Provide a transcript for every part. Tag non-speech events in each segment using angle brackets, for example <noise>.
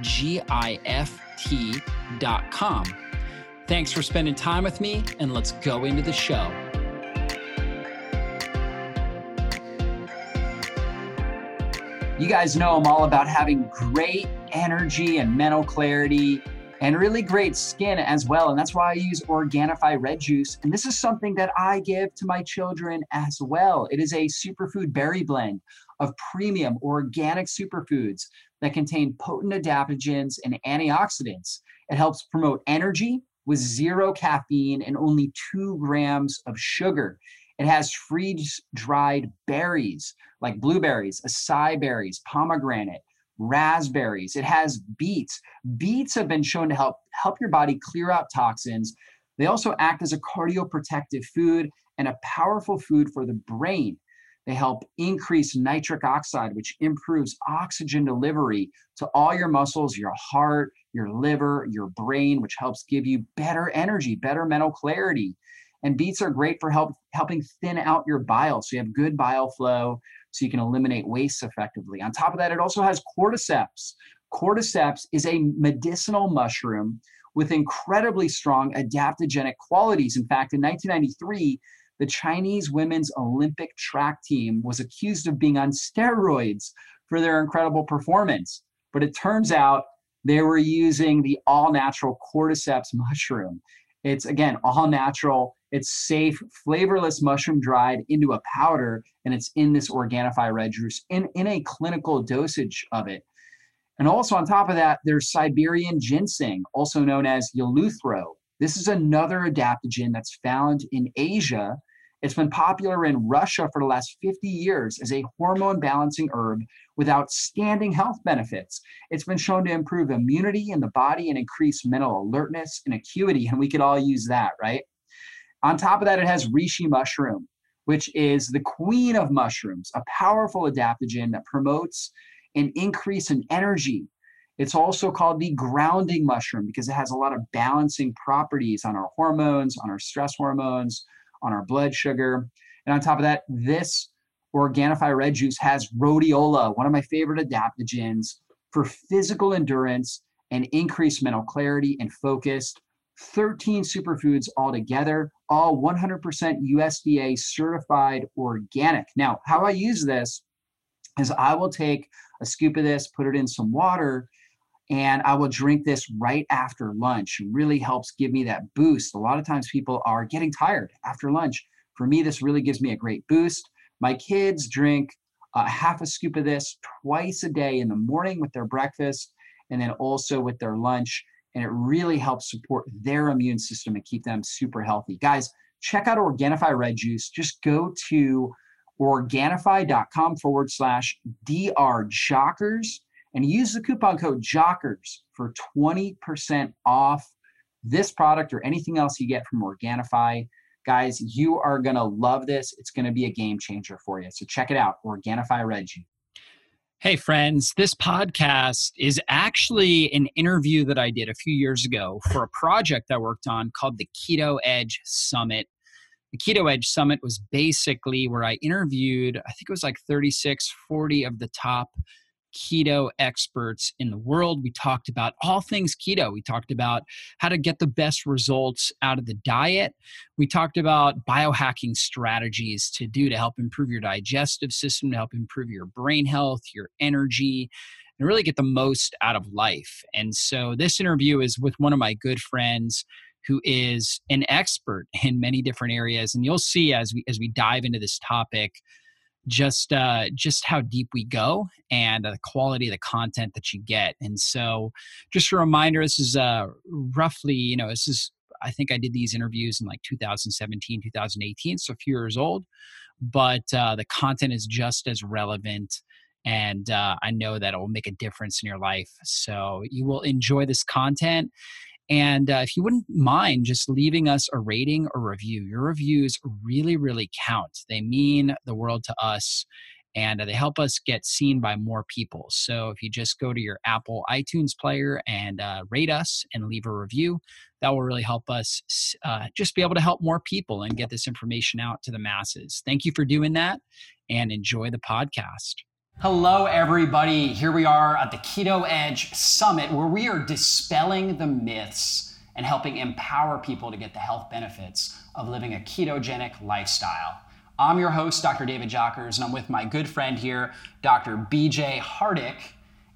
G I F T.com. Thanks for spending time with me, and let's go into the show. You guys know I'm all about having great energy and mental clarity and really great skin as well. And that's why I use Organifi Red Juice. And this is something that I give to my children as well. It is a superfood berry blend of premium organic superfoods that contain potent adaptogens and antioxidants. It helps promote energy with zero caffeine and only two grams of sugar. It has freeze dried berries like blueberries, acai berries, pomegranate, raspberries. It has beets. Beets have been shown to help help your body clear out toxins. They also act as a cardioprotective food and a powerful food for the brain. They help increase nitric oxide, which improves oxygen delivery to all your muscles, your heart, your liver, your brain, which helps give you better energy, better mental clarity. And beets are great for help, helping thin out your bile. So you have good bile flow, so you can eliminate waste effectively. On top of that, it also has cordyceps. Cordyceps is a medicinal mushroom with incredibly strong adaptogenic qualities. In fact, in 1993, the Chinese women's Olympic track team was accused of being on steroids for their incredible performance. But it turns out they were using the all natural cordyceps mushroom. It's again all natural, it's safe, flavorless mushroom dried into a powder, and it's in this Organifi red juice in, in a clinical dosage of it. And also on top of that, there's Siberian ginseng, also known as Eleuthero. This is another adaptogen that's found in Asia it's been popular in Russia for the last 50 years as a hormone balancing herb with outstanding health benefits. It's been shown to improve immunity in the body and increase mental alertness and acuity, and we could all use that, right? On top of that, it has reishi mushroom, which is the queen of mushrooms, a powerful adaptogen that promotes an increase in energy. It's also called the grounding mushroom because it has a lot of balancing properties on our hormones, on our stress hormones, on our blood sugar. And on top of that, this Organifi Red Juice has rhodiola, one of my favorite adaptogens for physical endurance and increased mental clarity and focus. 13 superfoods altogether, all 100% USDA certified organic. Now, how I use this is I will take a scoop of this, put it in some water, and I will drink this right after lunch. It really helps give me that boost. A lot of times people are getting tired after lunch. For me, this really gives me a great boost. My kids drink a half a scoop of this twice a day in the morning with their breakfast and then also with their lunch. And it really helps support their immune system and keep them super healthy. Guys, check out Organifi Red Juice. Just go to organifi.com forward slash DR Jockers and use the coupon code JOCKERS for 20% off this product or anything else you get from Organifi. Guys, you are going to love this. It's going to be a game changer for you. So check it out, Organifi Red Juice. Hey, friends, this podcast is actually an interview that I did a few years ago for a project I worked on called the Keto Edge Summit. The Keto Edge Summit was basically where I interviewed, I think it was like 36, 40 of the top keto experts in the world. We talked about all things keto. We talked about how to get the best results out of the diet. We talked about biohacking strategies to do to help improve your digestive system, to help improve your brain health, your energy. and really get the most out of life. And so this interview is with one of my good friends who is an expert in many different areas and you'll see as we as we dive into this topic just uh, just how deep we go and the quality of the content that you get. And so, just a reminder: this is uh, roughly, you know, this is I think I did these interviews in like 2017, 2018, so a few years old. But uh, the content is just as relevant, and uh, I know that it will make a difference in your life. So you will enjoy this content. And uh, if you wouldn't mind just leaving us a rating or review, your reviews really, really count. They mean the world to us and they help us get seen by more people. So if you just go to your Apple iTunes player and uh, rate us and leave a review, that will really help us uh, just be able to help more people and get this information out to the masses. Thank you for doing that and enjoy the podcast. Hello, everybody. Here we are at the Keto Edge Summit, where we are dispelling the myths and helping empower people to get the health benefits of living a ketogenic lifestyle. I'm your host, Dr. David Jockers, and I'm with my good friend here, Dr. BJ Hardick,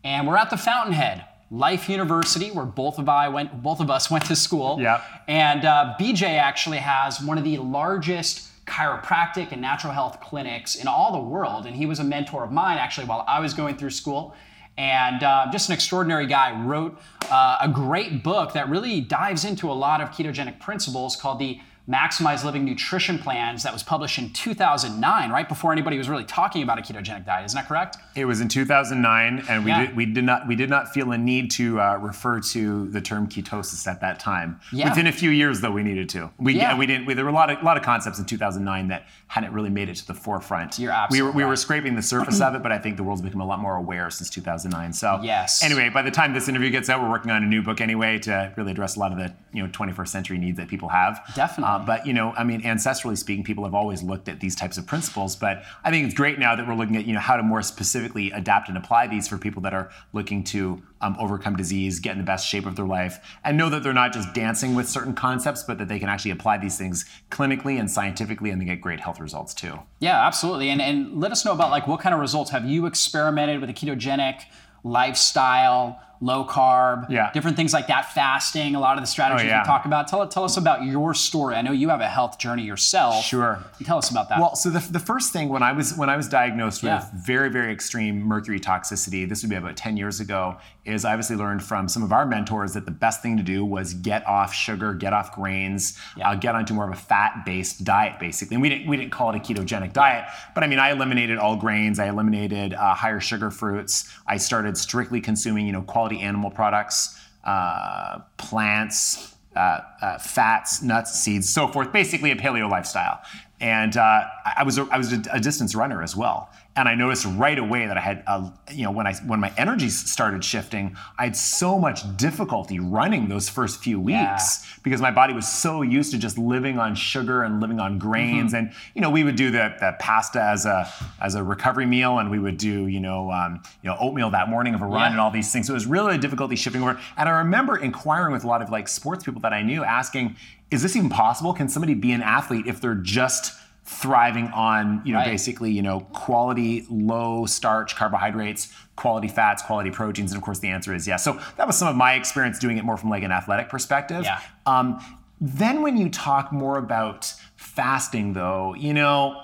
and we're at the Fountainhead. Life University, where both of I went, both of us went to school. Yeah. And uh, BJ actually has one of the largest chiropractic and natural health clinics in all the world. And he was a mentor of mine actually while I was going through school. And uh, just an extraordinary guy. Wrote uh, a great book that really dives into a lot of ketogenic principles called the Maximized Living Nutrition Plans that was published in 2009, right before anybody was really talking about a ketogenic diet. Isn't that correct? It was in 2009, and we Yeah. did we did not we did not feel a need to uh, refer to the term ketosis at that time. Yeah. Within a few years, though, we needed to. We Yeah. we didn't. We, there were a lot of a lot of concepts in 2009 that hadn't really made it to the forefront. You're we were absolutely we were scraping the surface of it, but I think the world's become a lot more aware since 2009. So Yes. Anyway, by the time this interview gets out, we're working on a new book anyway to really address a lot of the you know 21st century needs that people have. Definitely. Uh, but you know, I mean, ancestrally speaking, people have always looked at these types of principles. But I think it's great now that we're looking at you know how to more specifically adapt and apply these for people that are looking to um, overcome disease, get in the best shape of their life, and know that they're not just dancing with certain concepts, but that they can actually apply these things clinically and scientifically, and they get great health results too. Yeah, absolutely. And and let us know about like what kind of results have you experimented with a ketogenic lifestyle, low carb, Yeah. different things like that, fasting, a lot of the strategies Oh, yeah. we talk about. Tell tell us about your story. I know you have a health journey yourself. Sure. Tell us about that. Well, so the, the first thing when I was when I was diagnosed with Yeah. very very extreme mercury toxicity, this would be about 10 years ago, is I obviously learned from some of our mentors that the best thing to do was get off sugar, get off grains, Yeah. uh, get onto more of a fat-based diet basically. And we didn't we didn't call it a ketogenic diet, but I mean I eliminated all grains, I eliminated uh, higher sugar fruits, I started strictly consuming you know quality animal products, uh, plants, uh, uh, fats, nuts, seeds, so forth. Basically, a paleo lifestyle. And uh, I was a, I was a, a distance runner as well. And I noticed right away that I had, uh, you know, when I when my energies started shifting, I had so much difficulty running those first few weeks because my body was so used to just living on sugar and living on grains. And you know, we would do the, the pasta as a as a recovery meal, and we would do you know um, you know oatmeal that morning of a run Yeah. and all these things. So it was really a difficulty shifting over. And I remember inquiring with a lot of like sports people that I knew, asking, "Is this even possible? Can somebody be an athlete if they're just thriving on you know Right. basically you know quality low starch carbohydrates quality fats quality proteins? And of course the answer is yes. So that was some of my experience doing it more from like an athletic perspective. Yeah. um, then when you talk more about fasting though you know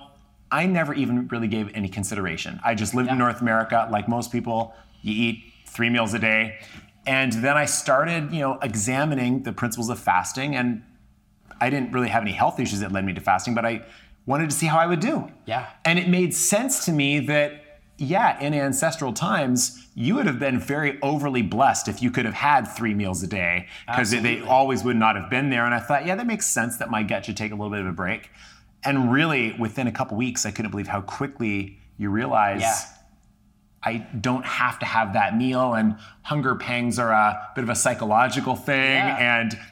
i never even really gave any consideration. I just lived in north america like most people you eat three meals a day. And then i started you know examining the principles of fasting. And i didn't really have any health issues that led me to fasting but i wanted to see how i would do Yeah. and it made sense to me that, yeah, in ancestral times, you would have been very overly blessed if you could have had three meals a day because they always would not have been there. And I thought, yeah, that makes sense that my gut should take a little bit of a break. And really, within a couple weeks, I couldn't believe how quickly you realize. Yeah. I don't have to have that meal, and hunger pangs are a bit of a psychological thing, Yeah.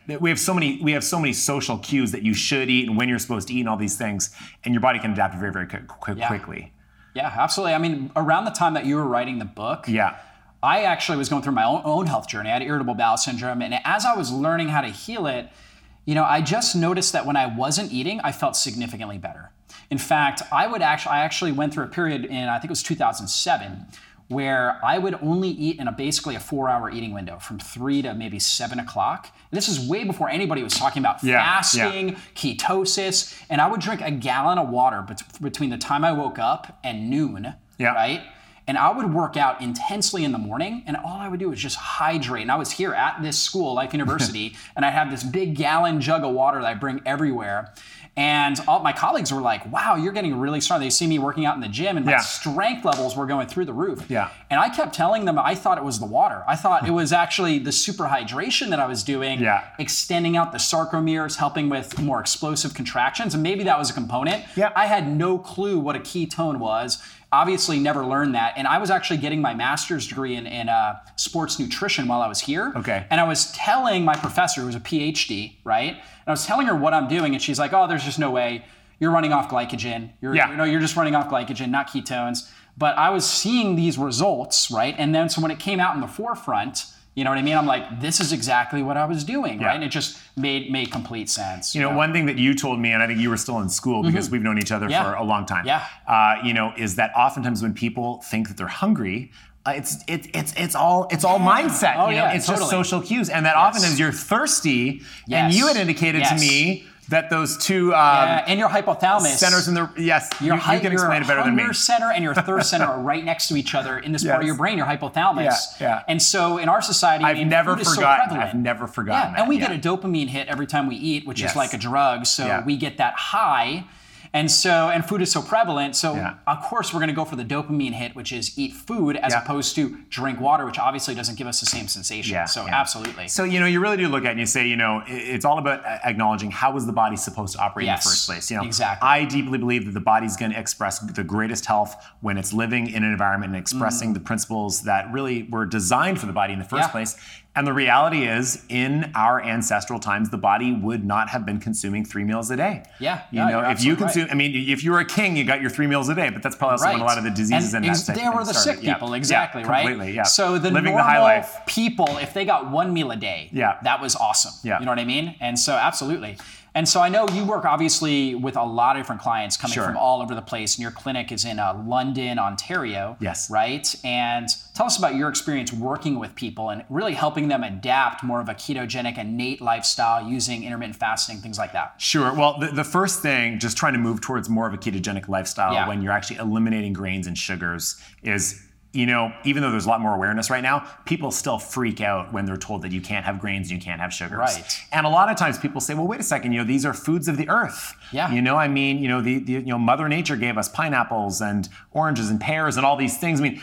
and we have so many we have so many social cues that you should eat and when you're supposed to eat and all these things, and your body can adapt very very quick, quick, Yeah. quickly. yeah, absolutely. I mean, around the time that you were writing the book, Yeah, I actually was going through my own, own health journey. I had irritable bowel syndrome. And as I was learning how to heal it, you know, I just noticed that when I wasn't eating, I felt significantly better. In fact, I would actually, I actually went through a period in, I think it was 2007, where I would only eat in a basically a four hour eating window from three to maybe seven o'clock. This is way before anybody was talking about Yeah, fasting, yeah. ketosis, and I would drink a gallon of water bet- between the time I woke up and noon, Yeah. right? And I would work out intensely in the morning, and all I would do was just hydrate. And I was here at this school, Life University, <laughs> and I had this big gallon jug of water that I bring everywhere. And all my colleagues were like, "Wow, you're getting really strong." They see me working out in the gym, and my Yeah. strength levels were going through the roof. Yeah. And I kept telling them I thought it was the water. I thought it was actually the super hydration that I was doing, Yeah. extending out the sarcomeres, helping with more explosive contractions, and maybe that was a component. Yeah. I had no clue what a ketone was. Obviously, never learned that. And I was actually getting my master's degree in, in uh, sports nutrition while I was here. Okay. And I was telling my professor, who was a PhD, right? And I was telling her what I'm doing, and she's like, "Oh, there's just no way. You're running off glycogen. You're, Yeah. you know, you're just running off glycogen, not ketones." But I was seeing these results, right? And then so when it came out in the forefront, you know what I mean? I'm like, this is exactly what I was doing, Yeah. right? And it just made made complete sense. You know, one thing that you told me, and I think you were still in school because we've known each other Mm-hmm. Yeah. for a long time. Yeah. Uh, you know, is that oftentimes when people think that they're hungry, uh, it's it, it's it's all it's all mindset. Oh, you know, yeah, it's totally. just social cues, and that oftentimes you're thirsty, and you had indicated Yes. to me that those two um, Yeah, and your hypothalamus centers in the yes, you, your you hy- can your explain it better than me. hunger center and your thirst <laughs> center are right next to each other in this part of your brain, your hypothalamus. Yeah, yeah. And so in our society, I I've mean, never so forgotten. prevalent. I've never forgotten. Yeah, that. and we yeah. get a dopamine hit every time we eat, which Yes. is like a drug. So we get that high. And so, and food is so prevalent. So, Yeah. of course, we're going to go for the dopamine hit, which is eat food, as Yeah. opposed to drink water, which obviously doesn't give us the same sensation. Yeah, so, yeah. absolutely. So you know, you really do look at it and you say, you know, it's all about acknowledging how is the body supposed to operate in the first place. You know, exactly. I deeply believe that the body's going to express the greatest health when it's living in an environment and expressing the principles that really were designed for the body in the first Mm. Place. And the reality is, in our ancestral times, the body would not have been consuming three meals a day. Yeah, you yeah, know, if you absolutely right. consume, I mean, if you were a king, you got your three meals a day, but that's probably also when a lot of the diseases and and, ex- that they were the started. sick people, Yeah, exactly, right? Completely, yeah. So the living normal the high life. people, if they got one meal a day, Yeah. that was awesome. Yeah. You know what I mean? And so absolutely. And so I know you work obviously with a lot of different clients coming Sure. from all over the place, and your clinic is in uh, London, Ontario. Yes. Right. And tell us about your experience working with people and really helping them adapt more of a ketogenic, innate lifestyle using intermittent fasting, things like that. Sure. Well, the, the first thing, just trying to move towards more of a ketogenic lifestyle Yeah. when you're actually eliminating grains and sugars is, you know, even though there's a lot more awareness right now, people still freak out when they're told that you can't have grains and you can't have sugars. Right. And a lot of times people say, well, wait a second, you know, these are foods of the earth. Yeah. You know, I mean, you know, the, the you know, Mother Nature gave us pineapples and oranges and pears and all these things. I mean,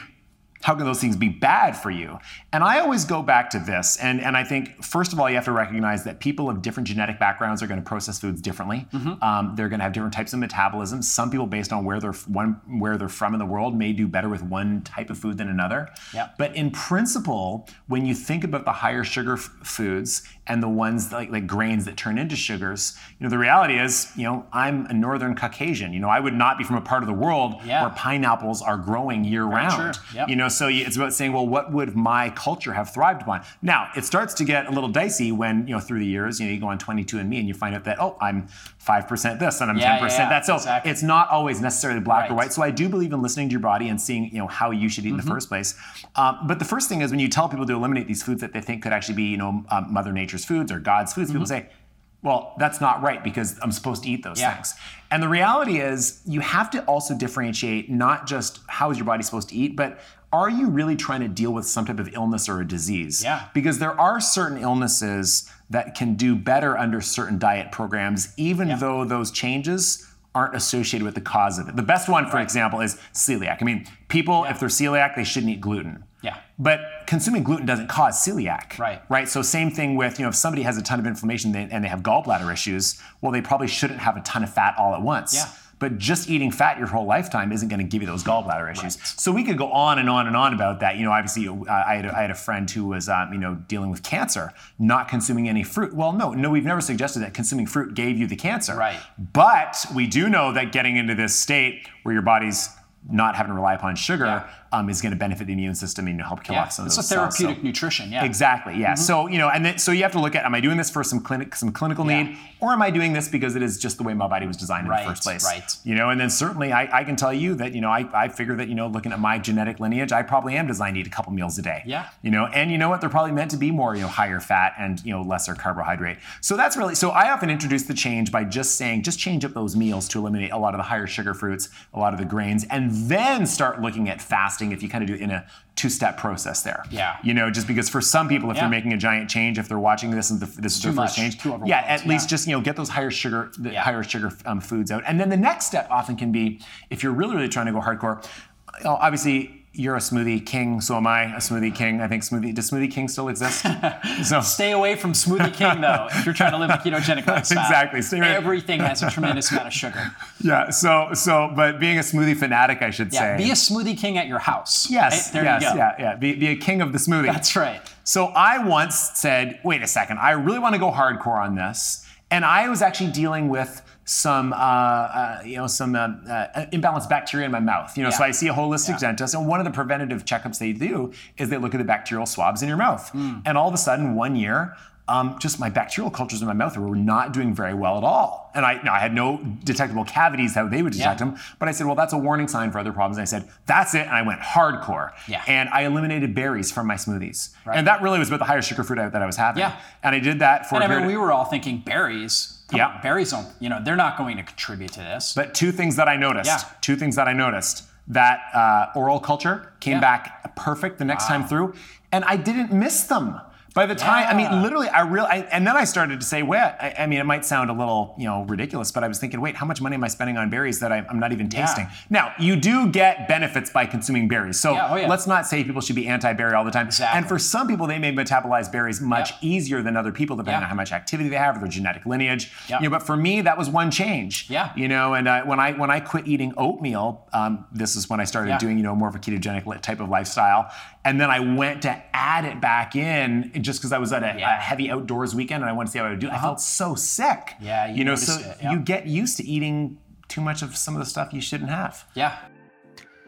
how can those things be bad for you? And I always go back to this. And, and I think, first of all, you have to recognize that people of different genetic backgrounds are going to process foods differently. Mm-hmm. Um, they're going to have different types of metabolism. Some people, based on where they're, one, where they're from in the world, may do better with one type of food than another. Yeah. But in principle, when you think about the higher sugar f- foods and the ones like, like grains that turn into sugars, you know, the reality is, you know, I'm a Northern Caucasian. You know, I would not be from a part of the world Yeah. where pineapples are growing year round. true. Yep. You know, so it's about saying, well, what would my culture have thrived upon? Now, it starts to get a little dicey when, you know, through the years, you know, you go on 22 and me and you find out that, oh, I'm 5% this and I'm Yeah, 10% yeah, that. So Exactly. it's not always necessarily black or white. So I do believe in listening to your body and seeing, you know, how you should eat in the first place. Um, but the first thing is when you tell people to eliminate these foods that they think could actually be, you know, um, Mother Nature's foods or God's foods, people say, well, that's not right because I'm supposed to eat those Yeah. things. And the reality is, you have to also differentiate not just how is your body supposed to eat, but are you really trying to deal with some type of illness or a disease? Yeah. Because there are certain illnesses that can do better under certain diet programs, even though those changes aren't associated with the cause of it. The best one, for example, is celiac. I mean, people, if they're celiac, they shouldn't eat gluten. Yeah. But consuming gluten doesn't cause celiac. Right. Right. So same thing with, you know, if somebody has a ton of inflammation and they have gallbladder issues, well, they probably shouldn't have a ton of fat all at once. Yeah. But just eating fat your whole lifetime isn't going to give you those gallbladder issues. So we could go on and on and on about that. You know, obviously, uh, I, had a, I had a friend who was, um, you know, dealing with cancer, not consuming any fruit. Well, no, no, we've never suggested that consuming fruit gave you the cancer. Right. But we do know that getting into this state where your body's not having to rely upon sugar, Yeah. Um, is going to benefit the immune system and help kill yeah. off some it's of those a therapeutic cells. So- nutrition. Yeah. Exactly. Yeah. So you know, and then, so you have to look at: Am I doing this for some clinic, some clinical Yeah. need, or am I doing this because it is just the way my body was designed in the first place? right. You know, and then certainly I, I can tell you that you know I, I figure that you know looking at my genetic lineage, I probably am designed to eat a couple meals a day. Yeah. You know, and you know what? They're probably meant to be more you know higher fat and you know lesser carbohydrate. So that's really so I often introduce the change by just saying just change up those meals to eliminate a lot of the higher sugar fruits, a lot of the grains, and then start looking at fasting if you kind of do it in a two-step process there. Yeah. You know, just because for some people, if Yeah. they're making a giant change, if they're watching this and the, this is their too first change, too yeah, at least just you know get those higher sugar, the Yeah. higher sugar um, foods out. And then the next step often can be if you're really really trying to go hardcore. obviously, you're a smoothie king, so am I a smoothie king. I think smoothie does Smoothie King still exist? <laughs> so Stay away from Smoothie King though if you're trying to live a ketogenic lifestyle. Exactly. Stay away- Everything has a tremendous amount of sugar. <laughs> yeah, so so but being a smoothie fanatic, I should Yeah. say. Be a Smoothie King at your house. yes, Right? There yes, you go. yeah, yeah. Be, be a king of the smoothie. That's right. So I once said, wait a second, I really want to go hardcore on this. And I was actually dealing with some, uh, uh, you know, some uh, uh, imbalanced bacteria in my mouth. You know, so I see a holistic Yeah. dentist, and one of the preventative checkups they do is they look at the bacterial swabs in your mouth. Hmm. And all of a sudden, one year, um, just my bacterial cultures in my mouth were not doing very well at all. And I, now I had no detectable cavities how they would detect Yeah. them, but I said, well, that's a warning sign for other problems. And I said, that's it. And I went hardcore. Yeah. And I eliminated berries from my smoothies. And that really was about the higher sugar fruit that I was having. Yeah. And I did that for And I mean, we were all thinking berries. Come Yeah. on, berries don't, you know, they're not going to contribute to this. but two things that I noticed. Yeah. Two things that I noticed. That uh, oral culture came Yeah. back perfect the next time through, and I didn't miss them. By the time, I mean, literally, I real, I, and then I started to say, wait, I, I mean, it might sound a little, you know, ridiculous, but I was thinking, wait, how much money am I spending on berries that I, I'm not even tasting? Now, you do get benefits by consuming berries, so Yeah, oh yeah. let's not say people should be anti-berry all the time. Exactly. And for some people, they may metabolize berries much easier than other people, depending Yeah. on how much activity they have or their genetic lineage. You know, but for me, that was one change. Yeah. You know, and uh, when I when I quit eating oatmeal, um, this is when I started Yeah. doing you know more of a ketogenic type of lifestyle, and then I went to add it back in just because I was at a, Yeah. a heavy outdoors weekend and I wanted to see how I would do. I uh-huh. felt so sick. Yeah, you know, so it, yeah. you get used to eating too much of some of the stuff you shouldn't have. yeah.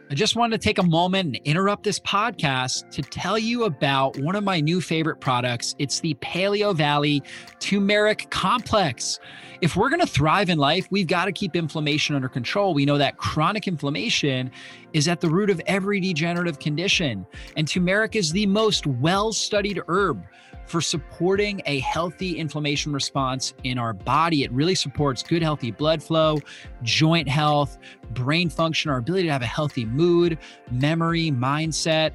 I just wanted to take a moment and interrupt this podcast to tell you about one of my new favorite products. It's the Paleovalley Turmeric Complex. If we're going to thrive in life, we've got to keep inflammation under control. We know that chronic inflammation is at the root of every degenerative condition, and turmeric is the most well studied herb for supporting a healthy inflammation response in our body. It really supports good, healthy blood flow, joint health, brain function, our ability to have a healthy mood, memory, mindset.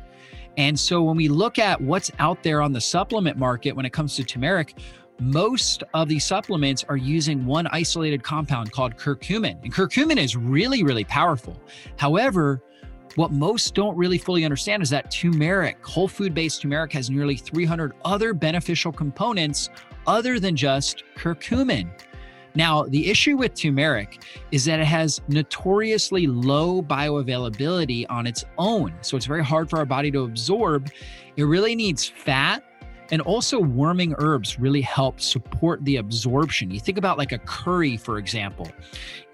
And so when we look at what's out there on the supplement market when it comes to turmeric, most of these supplements are using one isolated compound called curcumin. And curcumin is really, really powerful. However, what most don't really fully understand is that turmeric, whole food based turmeric, has nearly 300 other beneficial components other than just curcumin. Now, the issue with turmeric is that it has notoriously low bioavailability on its own. So it's very hard for our body to absorb. It really needs fat. And also, warming herbs really help support the absorption. You think about like a curry, for example.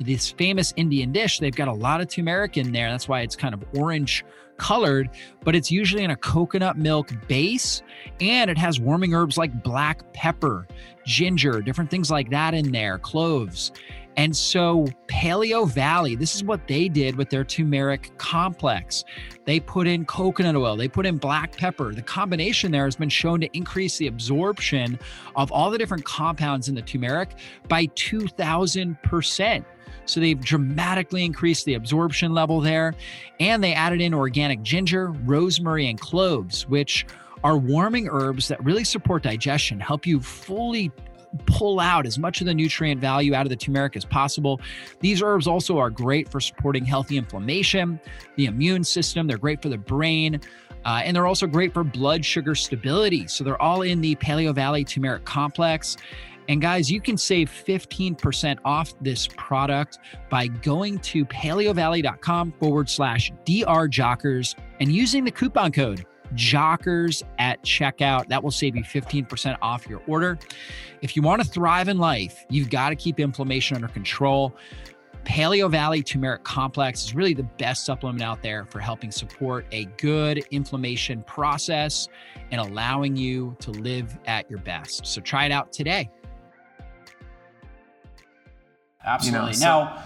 This famous Indian dish, they've got a lot of turmeric in there. That's why it's kind of orange colored, but it's usually in a coconut milk base and it has warming herbs like black pepper, ginger, different things like that in there, cloves. And so, Paleovalley, this is what they did with their turmeric complex. They put in coconut oil, they put in black pepper. The combination there has been shown to increase the absorption of all the different compounds in the turmeric by 2,000%. So they've dramatically increased the absorption level there. And they added in organic ginger, rosemary, and cloves, which are warming herbs that really support digestion, help you fully pull out as much of the nutrient value out of the turmeric as possible. These herbs also are great for supporting healthy inflammation, the immune system, they're great for the brain. Uh, and they're also great for blood sugar stability. So they're all in the Paleovalley Turmeric Complex. And guys, you can save 15% off this product by going to paleovalley.com forward slash drjockers and using the coupon code jockers at checkout. That will save you 15% off your order. If you want to thrive in life, you've got to keep inflammation under control. Paleovalley Turmeric Complex is really the best supplement out there for helping support a good inflammation process and allowing you to live at your best. So try it out today. Absolutely. You know, so- now,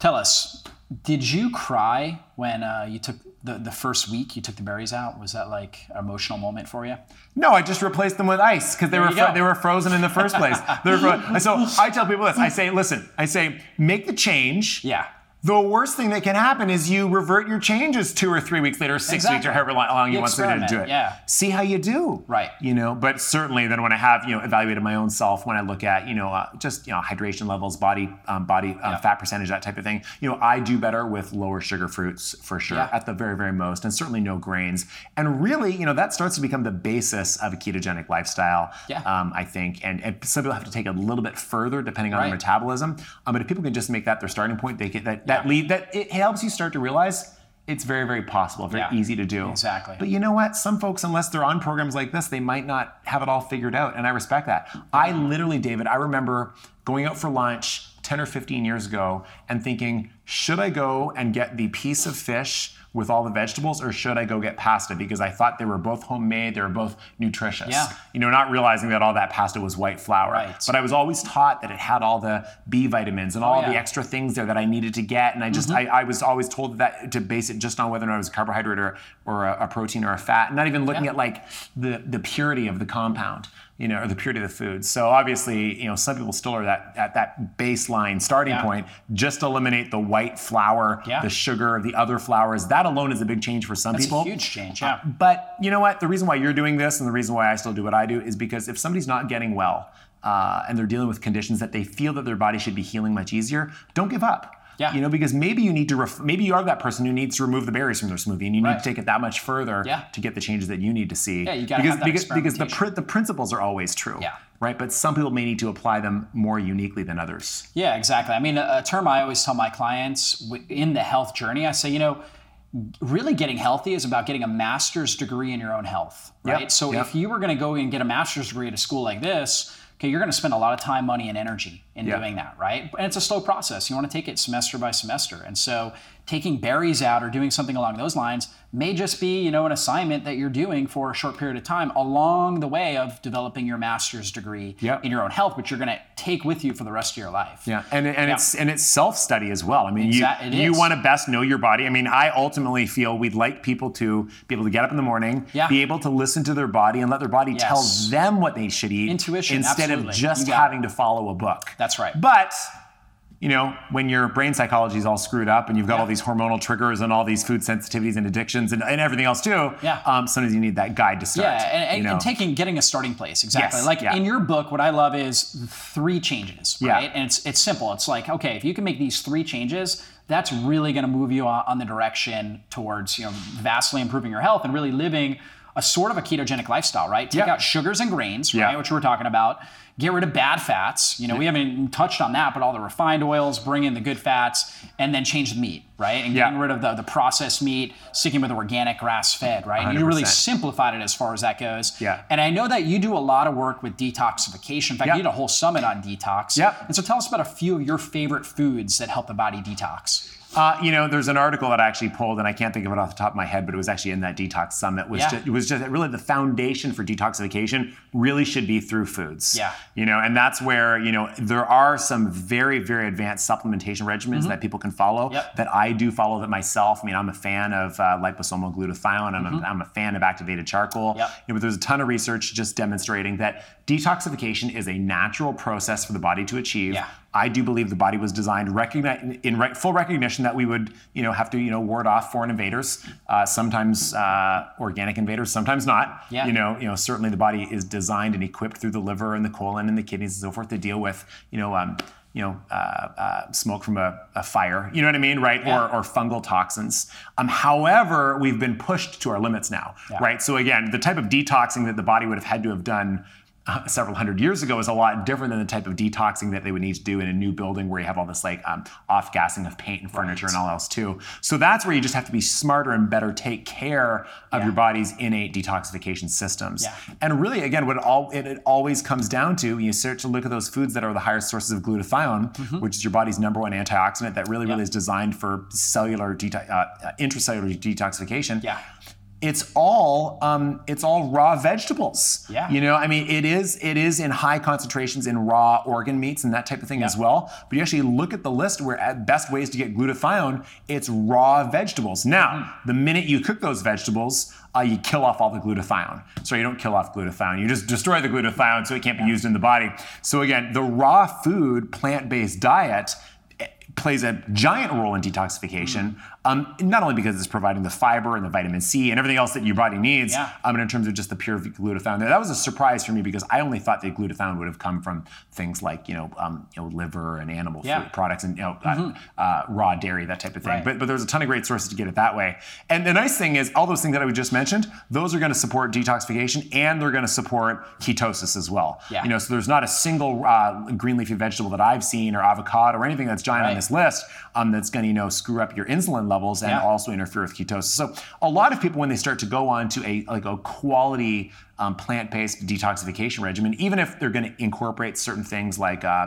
tell us, did you cry when uh, you took the, the first week you took the berries out? Was that like an emotional moment for you? No, I just replaced them with ice because they were fro- they were frozen in the first place. fro- <laughs> so I tell people this. I say, listen, I say, make the change. Yeah. The worst thing that can happen is you revert your changes two or three weeks later, six exactly. weeks or however long you, you want to do it. Yeah. See how you do. Right. You know, but certainly then when I have you know evaluated my own self, when I look at you know uh, just you know hydration levels, body um, body um, yeah. fat percentage, that type of thing, you know I do better with lower sugar fruits for sure yeah. at the very very most, and certainly no grains. And really, you know that starts to become the basis of a ketogenic lifestyle. Yeah. Um, I think, and, and, some people have to take it a little bit further depending on right. their metabolism. Um, but if people can just make that their starting point, they get that that lead that it helps you start to realize it's very, very possible, very yeah, easy to do. Exactly. But you know what? Some folks, unless they're on programs like this, they might not have it all figured out. And I respect that. I literally, David, I remember going out for lunch 10 or 15 years ago and thinking, should I go and get the piece of fish with all the vegetables or should I go get pasta because I thought they were both homemade, they were both nutritious. Yeah. You know, not realizing that all that pasta was white flour. Right. But I was always taught that it had all the B vitamins and all oh, yeah. the extra things there that I needed to get. And I just, mm-hmm. I, I, was always told that to base it just on whether or not it was a carbohydrate or, or a, a protein or a fat, not even looking yeah. at like the, the purity of the compound you know, or the purity of the food. So obviously, you know, some people still are that at that baseline starting yeah. point. Just eliminate the white flour, yeah. the sugar, the other flours. That alone is a big change for some That's people. A huge change, yeah. Uh, but you know what? The reason why you're doing this and the reason why I still do what I do is because if somebody's not getting well uh, and they're dealing with conditions that they feel that their body should be healing much easier, don't give up. Yeah. You know, because maybe you need to, ref- maybe you are that person who needs to remove the berries from their smoothie, and you right. need to take it that much further yeah. to get the changes that you need to see. Yeah, you got to have that because because the pr- the principles are always true. Yeah. Right, but some people may need to apply them more uniquely than others. Yeah, exactly. I mean, a, a term I always tell my clients in the health journey, I say, you know, really getting healthy is about getting a master's degree in your own health, right? Yep. So yep. if you were going to go and get a master's degree at a school like this, okay, you're going to spend a lot of time, money, and energy in yeah. doing that, right? And it's a slow process. You want to take it semester by semester. And so taking berries out or doing something along those lines may just be, you know, an assignment that you're doing for a short period of time along the way of developing your master's degree yep. in your own health, which you're going to take with you for the rest of your life. Yeah, and, and yeah. it's and it's self study as well. I mean, Exa- you you want to best know your body. I mean, I ultimately feel we'd like people to be able to get up in the morning, yeah. be able to listen to their body and let their body yes. tell them what they should eat, intuition, instead absolutely. of just having it. to follow a book. That's right. But you know, when your brain psychology is all screwed up and you've got yeah. all these hormonal triggers and all these food sensitivities and addictions and, and everything else too, yeah. Um, sometimes you need that guide to start. Yeah, and, and, you know? and taking getting a starting place exactly. Yes, like yeah. in your book, what I love is three changes, right? Yeah. And it's it's simple. It's like okay, if you can make these three changes, that's really going to move you on, on the direction towards you know vastly improving your health and really living a sort of a ketogenic lifestyle, right? Take out sugars and grains, right, which we're talking about get rid of bad fats. You know, we haven't touched on that, but all the refined oils, bring in the good fats, and then change the meat, right? And getting rid of the, the processed meat, sticking with organic grass fed, right? You really simplified it as far as that goes. Yeah. And I know that you do a lot of work with detoxification. In fact, you did a whole summit on detox. Yeah. And so tell us about a few of your favorite foods that help the body detox. Uh, you know, there's an article that I actually pulled, and I can't think of it off the top of my head, but it was actually in that detox summit. Was yeah. just, it was just really the foundation for detoxification really should be through foods. Yeah. You know, and that's where you know there are some very very advanced supplementation regimens mm-hmm. that people can follow. Yep. That I do follow that myself. I mean, I'm a fan of uh, liposomal glutathione. I'm, mm-hmm. a, I'm a fan of activated charcoal. Yep. You know, but there's a ton of research just demonstrating that detoxification is a natural process for the body to achieve. Yeah. I do believe the body was designed recogni- in re- full recognition that we would, you know, have to, you know, ward off foreign invaders. Uh, sometimes uh, organic invaders, sometimes not. Yeah. You know, you know, certainly the body is designed and equipped through the liver and the colon and the kidneys and so forth to deal with, you know, um, you know, uh, uh, smoke from a, a, fire. You know what I mean, right? Yeah. Or, or fungal toxins. Um, however, we've been pushed to our limits now, yeah. right? So again, the type of detoxing that the body would have had to have done uh, several hundred years ago is a lot different than the type of detoxing that they would need to do in a new building where you have all this like um, off gassing of paint and furniture right. and all else too. So that's where you just have to be smarter and better take care of yeah. your body's innate detoxification systems. Yeah. And really, again, what it all it, it, always comes down to, you start to look at those foods that are the highest sources of glutathione, mm-hmm. which is your body's number one antioxidant that really, really is designed for cellular detox, uh, intracellular detoxification. Yeah it's all um, it's all raw vegetables. Yeah. You know, I mean, it is it is in high concentrations in raw organ meats and that type of thing yeah. as well. But you actually look at the list where at best ways to get glutathione, it's raw vegetables. Now, mm. the minute you cook those vegetables, uh, you kill off all the glutathione. So you don't kill off glutathione. You just destroy the glutathione so it can't be used in the body. So again, the raw food plant-based diet eh, plays a giant role in detoxification. Mm. Um, not only because it's providing the fiber and the vitamin C and everything else that your body needs, yeah. um, in terms of just the pure glutathione. That was a surprise for me because I only thought that glutathione would have come from things like you know, um, you know liver and animal yeah. products and you know, uh, mm-hmm. uh, uh, raw dairy, that type of thing. Right. But but there's a ton of great sources to get it that way. And the nice thing is, all those things that I just mentioned, those are going to support detoxification and they're going to support ketosis as well. Yeah. You know, so there's not a single uh, green leafy vegetable that I've seen or avocado or anything that's giant right. on this list um, that's going to you know screw up your insulin levels and yeah. also interfere with ketosis. So a lot of people, when they start to go on to a like a quality um, plant-based detoxification regimen, even if they're going to incorporate certain things like uh,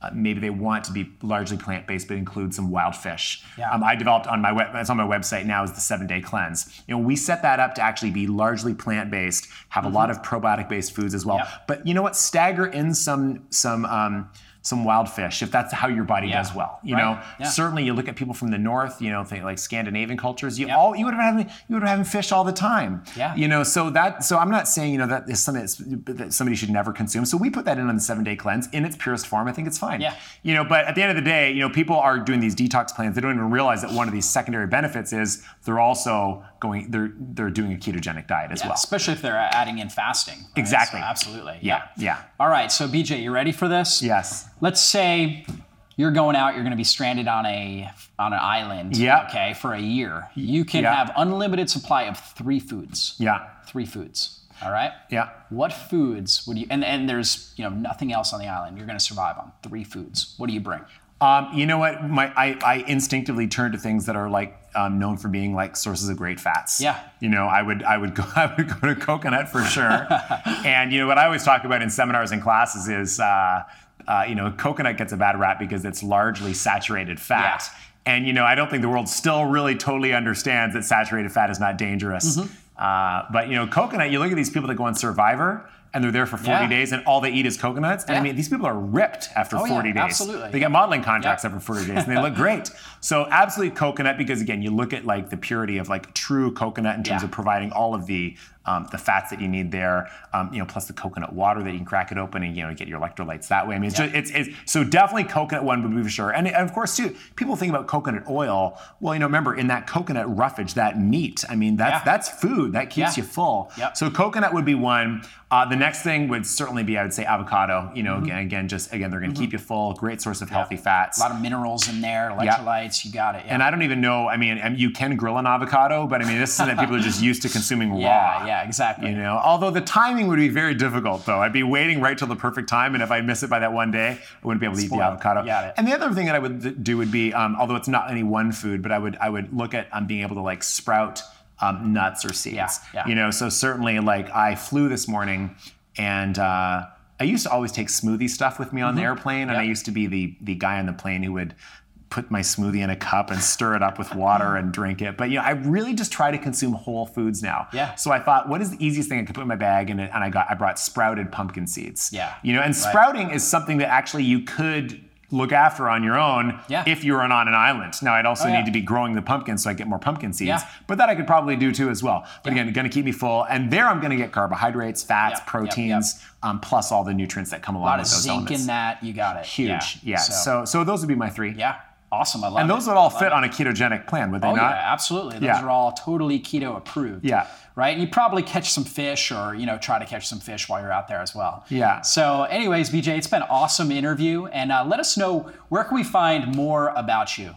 uh, maybe they want to be largely plant-based but include some wild fish. Yeah. Um, I developed on my web, it's on my website now is the seven-day cleanse. You know, we set that up to actually be largely plant-based, have mm-hmm. a lot of probiotic-based foods as well. But you know what? Stagger in some some um, some wild fish if that's how your body yeah. does well. You right. know, yeah. certainly you look at people from the north, you know, think like Scandinavian cultures, you all you would have having you would have having fish all the time. Yeah. You know, so that so I'm not saying you know that is something that somebody should never consume. So we put that in on the seven day cleanse in its purest form. I think it's fine. Yeah. You know, but at the end of the day, you know, people are doing these detox plans. They don't even realize that one of these secondary benefits is they're also going they're they're doing a ketogenic diet as yeah, well. Especially if they're adding in fasting. Right? Exactly. So absolutely. Yeah. yeah. All right. So BJ, you ready for this? Yes. Let's say you're going out, you're going to be stranded on a on an island. Yeah. Okay, for a year. You can yeah. have unlimited supply of three foods. Yeah. Three foods. All right. Yeah. What foods would you? And and there's you know nothing else on the island. You're going to survive on three foods. What do you bring? Um, you know what? My I, I instinctively turn to things that are like um, known for being like sources of great fats. Yeah. You know, I would I would go <laughs> I would go to coconut for sure. <laughs> and you know what I always talk about in seminars and classes is uh, uh, you know coconut gets a bad rap because it's largely saturated fat. Yeah. And you know I don't think the world still really totally understands that saturated fat is not dangerous. Mm-hmm. Uh, but you know coconut, you look at these people that go on Survivor and they're there for 40 Yeah. days and all they eat is coconuts. And I mean, these people are ripped after Oh, yeah, 40 days. absolutely. They get modeling contracts Yeah. after 40 days and they look <laughs> great. So absolutely coconut because again, you look at like the purity of like true coconut in terms Yeah. of providing all of the um, the fats that you need there, um, you know, plus the coconut water that you can crack it open and you know get your electrolytes that way. I mean, it's, Yeah. just, it's, it's so definitely coconut one would be for sure. And, and of course too, people think about coconut oil. Well, you know, remember in that coconut roughage, that meat. I mean, that's Yeah. that's food that keeps Yeah. you full. Yep. So coconut would be one. Uh, the next thing would certainly be, I would say, avocado. You know, Mm-hmm. again, again, just again, they're going to keep you full. Great source of healthy fats. A lot of minerals in there, electrolytes. You got it. And I don't even know. I mean, you can grill an avocado, but I mean, this is something that people are just used to consuming <laughs> raw. yeah, yeah, exactly. You know, although the timing would be very difficult, though. I'd be waiting right till the perfect time, and if I miss it by that one day, I wouldn't be able to eat the avocado. Got it. And the other thing that I would do would be, um, although it's not any one food, but I would I would look at um, being able to like sprout um, nuts or seeds. Yeah, yeah. You know, so certainly like I flew this morning, and. Uh, I used to always take smoothie stuff with me on the airplane, and Mm-hmm. I used to be the the guy on the plane who would put my smoothie in a cup and stir it up with water and drink it. But you know, I really just try to consume whole foods now. Yeah. So I thought, what is the easiest thing I could put in my bag? And, it, and I got I brought sprouted pumpkin seeds. Yeah. You know, and sprouting is something that actually you could look after on your own Yeah. if you were on an island. Now I'd also Oh, yeah. need to be growing the pumpkin so I get more pumpkin seeds. Yeah. But that I could probably do too as well. But again, going to keep me full. And there I'm going to get carbohydrates, fats, proteins, Um, plus all the nutrients that come along. a along lot with of zinc elements. in that. You got it. Huge. Yeah. So, So, so those would be my three. yeah, awesome. I love And it. those would all fit it. on a ketogenic plan, would they Oh not? yeah, absolutely. Those Yeah. are all totally keto approved. Yeah. Right. And you probably catch some fish, or you know, try to catch some fish while you're out there as well. Yeah. So, anyways, BJ, it's been an awesome interview, and uh, let us know where can we find more about you.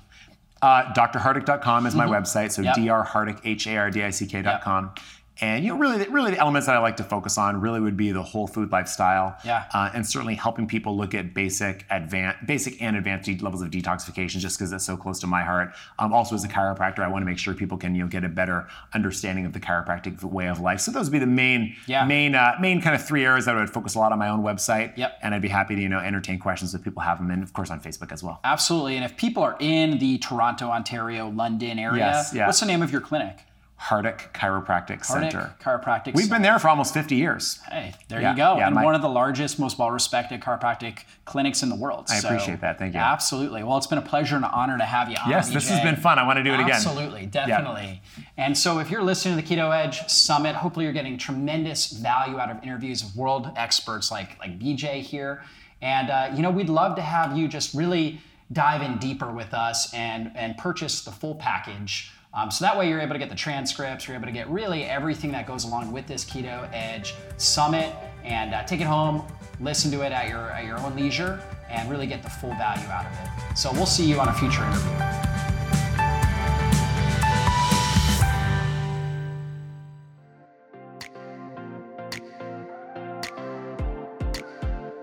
Uh, drhardick.com is my website, so Mm-hmm. Yep. drhardick, H A R D I C K.com. and you know, really, really the elements that I like to focus on really would be the whole food lifestyle, yeah, uh, and certainly helping people look at basic, advanced, basic and advanced levels of detoxification, just because it's so close to my heart. Um, also, as a chiropractor, I want to make sure people can you know get a better understanding of the chiropractic way of life. So those would be the main, yeah. main, uh, main kind of three areas that I would focus a lot on my own website. Yep. And I'd be happy to you know entertain questions if people have them, and of course on Facebook as well. Absolutely. And if people are in the Toronto, Ontario, London area, yes, yeah. what's the name of your clinic? Hardick Chiropractic Hardick Center. Chiropractic We've been there for almost 50 years. Hey, there Yeah, you go. yeah, and my- one of the largest, most well respected chiropractic clinics in the world. I So, appreciate that. Thank you. Absolutely. Well, it's been a pleasure and an honor to have you on. Yes, this has been fun. I want to do it again. Absolutely, definitely. And so, if you're listening to the Keto Edge Summit, hopefully you're getting tremendous value out of interviews of world experts like like BJ here. And uh, you know, we'd love to have you just really dive in deeper with us and and purchase the full package. Um, so that way you're able to get the transcripts, you're able to get really everything that goes along with this Keto Edge Summit, and uh, take it home, listen to it at your at your own leisure, and really get the full value out of it. So we'll see you on a future interview.